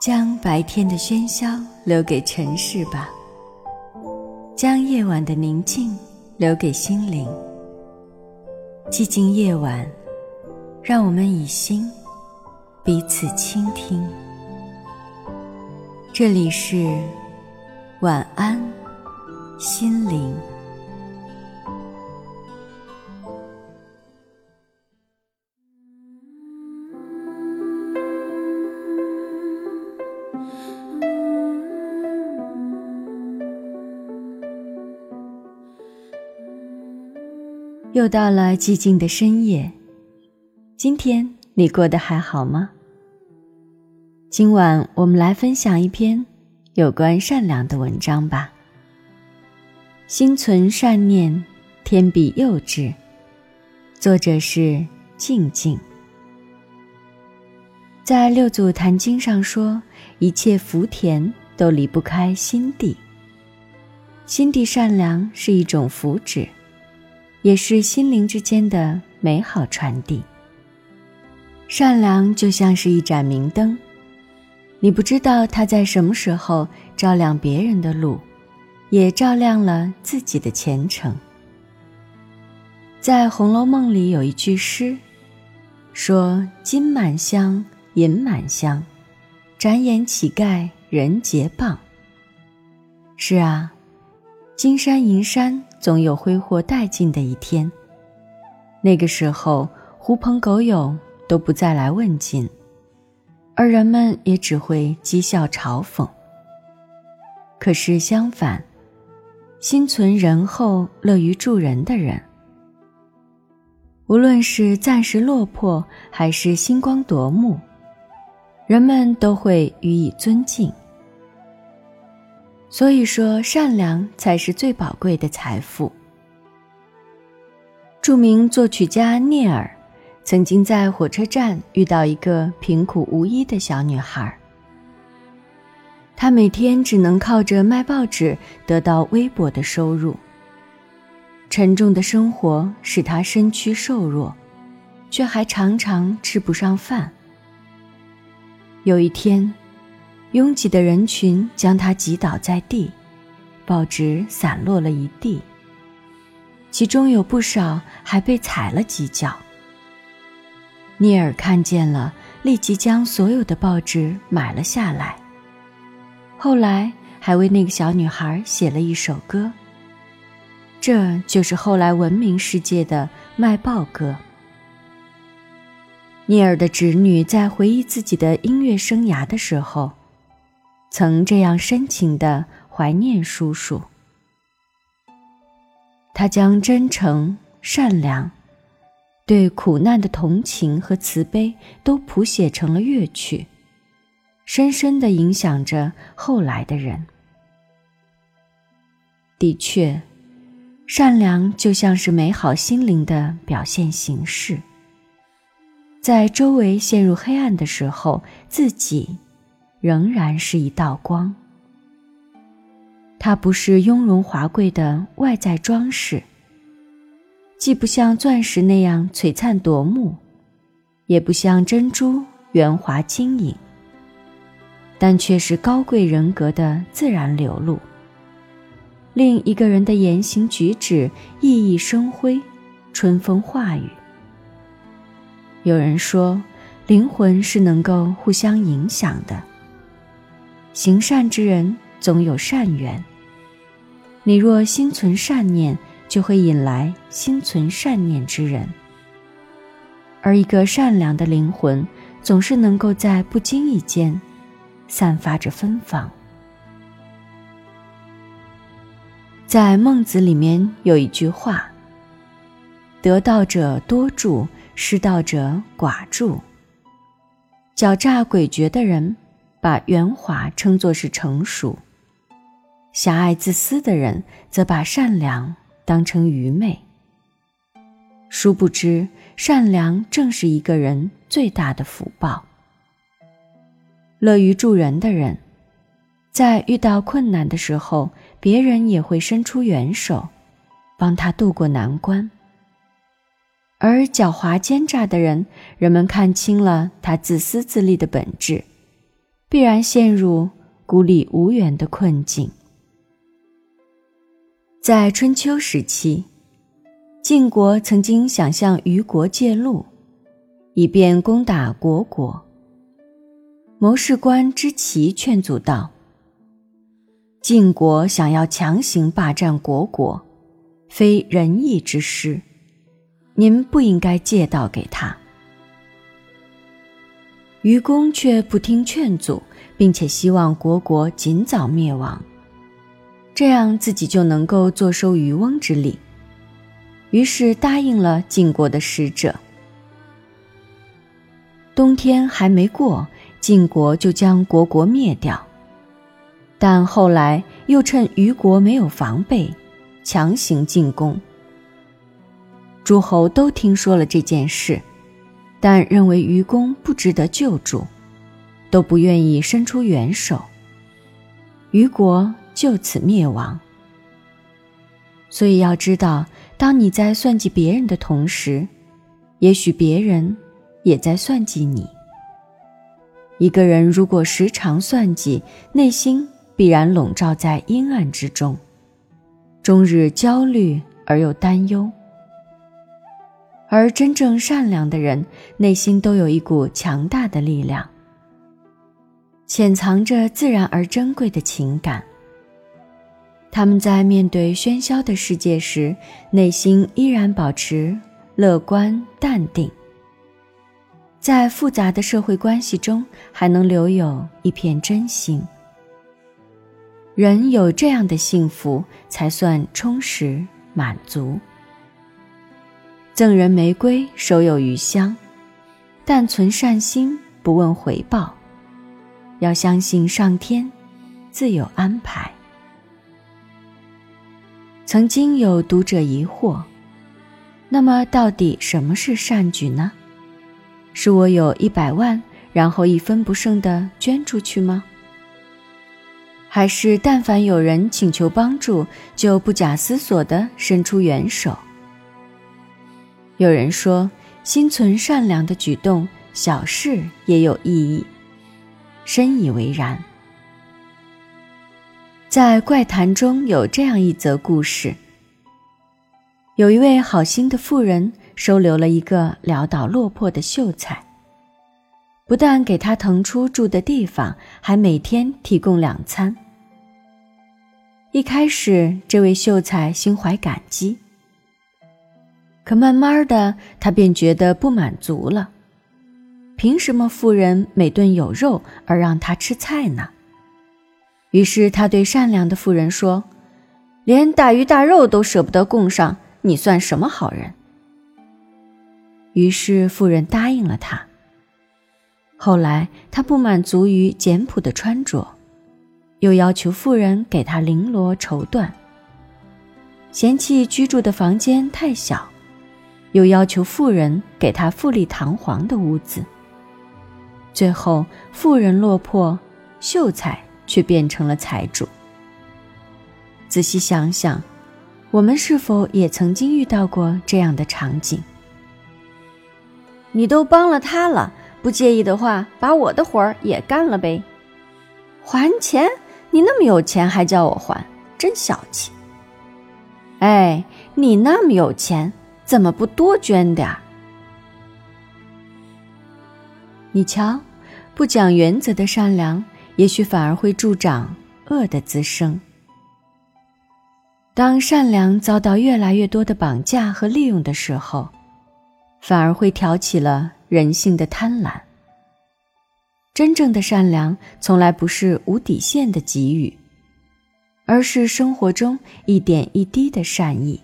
将白天的喧嚣留给尘世吧，将夜晚的宁静留给心灵。寂静夜晚，让我们以心彼此倾听。这里是晚安，心灵。又到了寂静的深夜，今天你过得还好吗？今晚我们来分享一篇有关善良的文章吧。心存善念，天必佑之。作者是静静。在六祖坛经上说，一切福田都离不开心地。心地善良是一种福祉。也是心灵之间的美好传递。善良就像是一盏明灯，你不知道它在什么时候照亮别人的路，也照亮了自己的前程。在《红楼梦》里有一句诗，说：“金满箱，银满箱，展眼乞丐人皆谤。”是啊。金山银山总有挥霍殆尽的一天。那个时候，狐朋狗友都不再来问津，而人们也只会讥笑嘲讽。可是相反，心存仁厚、乐于助人的人，无论是暂时落魄，还是星光夺目，人们都会予以尊敬。所以说，善良才是最宝贵的财富。著名作曲家聂耳曾经在火车站遇到一个贫苦无依的小女孩。她每天只能靠着卖报纸得到微薄的收入。沉重的生活使她身躯瘦弱，却还常常吃不上饭。有一天。拥挤的人群将他挤倒在地，报纸散落了一地。其中有不少还被踩了几脚。聂尔看见了，立即将所有的报纸买了下来。后来还为那个小女孩写了一首歌。这就是后来闻名世界的卖报歌。聂尔的侄女在回忆自己的音乐生涯的时候。曾这样深情的怀念叔叔，他将真诚、善良、对苦难的同情和慈悲都谱写成了乐曲，深深的影响着后来的人。的确，善良就像是美好心灵的表现形式，在周围陷入黑暗的时候，自己。仍然是一道光。它不是雍容华贵的外在装饰，既不像钻石那样璀璨夺目，也不像珍珠圆滑晶莹，但却是高贵人格的自然流露，令一个人的言行举止熠熠生辉，春风化雨。有人说，灵魂是能够互相影响的。行善之人总有善缘。你若心存善念，就会引来心存善念之人。而一个善良的灵魂，总是能够在不经意间，散发着芬芳。在孟子里面有一句话：“得道者多助，失道者寡助。”狡诈诡谲的人。把圆滑称作是成熟，狭隘自私的人则把善良当成愚昧。殊不知，善良正是一个人最大的福报。乐于助人的人，在遇到困难的时候，别人也会伸出援手，帮他渡过难关。而狡猾奸诈的人，人们看清了他自私自利的本质。必然陷入孤立无援的困境。在春秋时期，晋国曾经想向虞国借路，以便攻打虢国。谋士官之奇劝阻道：“晋国想要强行霸占虢国，非仁义之师，您不应该借道给他。”愚公却不听劝阻，并且希望虢国尽早灭亡。这样自己就能够坐收渔翁之利，于是答应了晋国的使者。冬天还没过，晋国就将虢国灭掉，但后来又趁虞国没有防备，强行进攻。诸侯都听说了这件事，但认为愚公不值得救助，都不愿意伸出援手。虞国。就此灭亡。所以要知道，当你在算计别人的同时，也许别人也在算计你。一个人如果时常算计，内心必然笼罩在阴暗之中，终日焦虑而又担忧。而真正善良的人，内心都有一股强大的力量，潜藏着自然而珍贵的情感。他们在面对喧嚣的世界时，内心依然保持乐观淡定；在复杂的社会关系中，还能留有一片真心。人有这样的幸福，才算充实满足。赠人玫瑰，手有余香；但存善心，不问回报。要相信上天自有安排。曾经有读者疑惑：“那么，到底什么是善举呢？是我有一百万，然后一分不剩的捐出去吗？还是但凡有人请求帮助，就不假思索的伸出援手？”有人说：“心存善良的举动，小事也有意义。”深以为然。在怪谈中有这样一则故事：有一位好心的妇人收留了一个潦倒落魄的秀才，不但给他腾出住的地方，还每天提供两餐。一开始，这位秀才心怀感激，可慢慢的，他便觉得不满足了。凭什么富人每顿有肉，而让他吃菜呢？于是他对善良的妇人说：“连大鱼大肉都舍不得供上，你算什么好人？”于是妇人答应了他。后来他不满足于简朴的穿着，又要求妇人给他绫罗绸缎；嫌弃居住的房间太小，又要求富人给他富丽堂皇的屋子。最后富人落魄，秀才。却变成了财主。仔细想想，我们是否也曾经遇到过这样的场景？你都帮了他了，不介意的话，把我的活儿也干了呗。还钱？你那么有钱还叫我还，真小气。哎，你那么有钱，怎么不多捐点儿？你瞧，不讲原则的善良。也许反而会助长恶的滋生。当善良遭到越来越多的绑架和利用的时候，反而会挑起了人性的贪婪。真正的善良从来不是无底线的给予，而是生活中一点一滴的善意。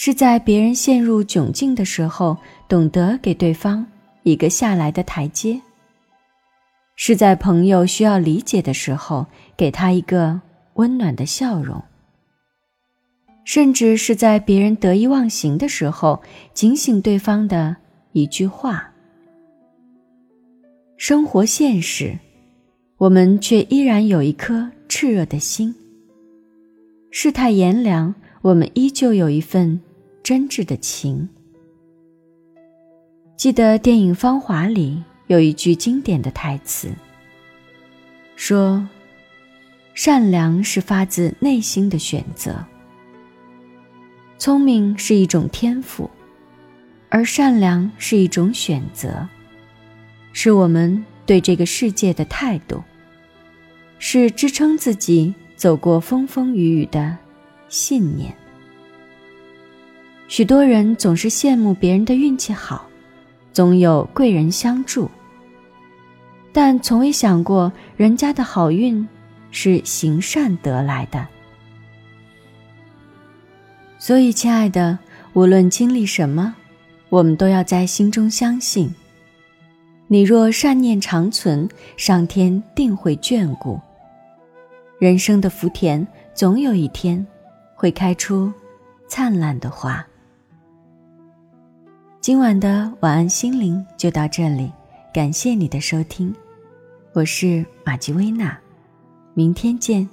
是在别人陷入窘境的时候，懂得给对方一个下来的台阶。是在朋友需要理解的时候，给他一个温暖的笑容；甚至是在别人得意忘形的时候，警醒对方的一句话。生活现实，我们却依然有一颗炽热的心；世态炎凉，我们依旧有一份真挚的情。记得电影《芳华》里。有一句经典的台词：“说：“善良是发自内心的选择。聪明是一种天赋，而善良是一种选择，是我们对这个世界的态度，是支撑自己走过风风雨雨的信念。”许多人总是羡慕别人的运气好，总有贵人相助。但从未想过，人家的好运是行善得来的。所以，亲爱的，无论经历什么，我们都要在心中相信：你若善念长存，上天定会眷顾。人生的福田，总有一天会开出灿烂的花。今晚的晚安心灵就到这里。感谢你的收听，我是玛吉薇娜，明天见。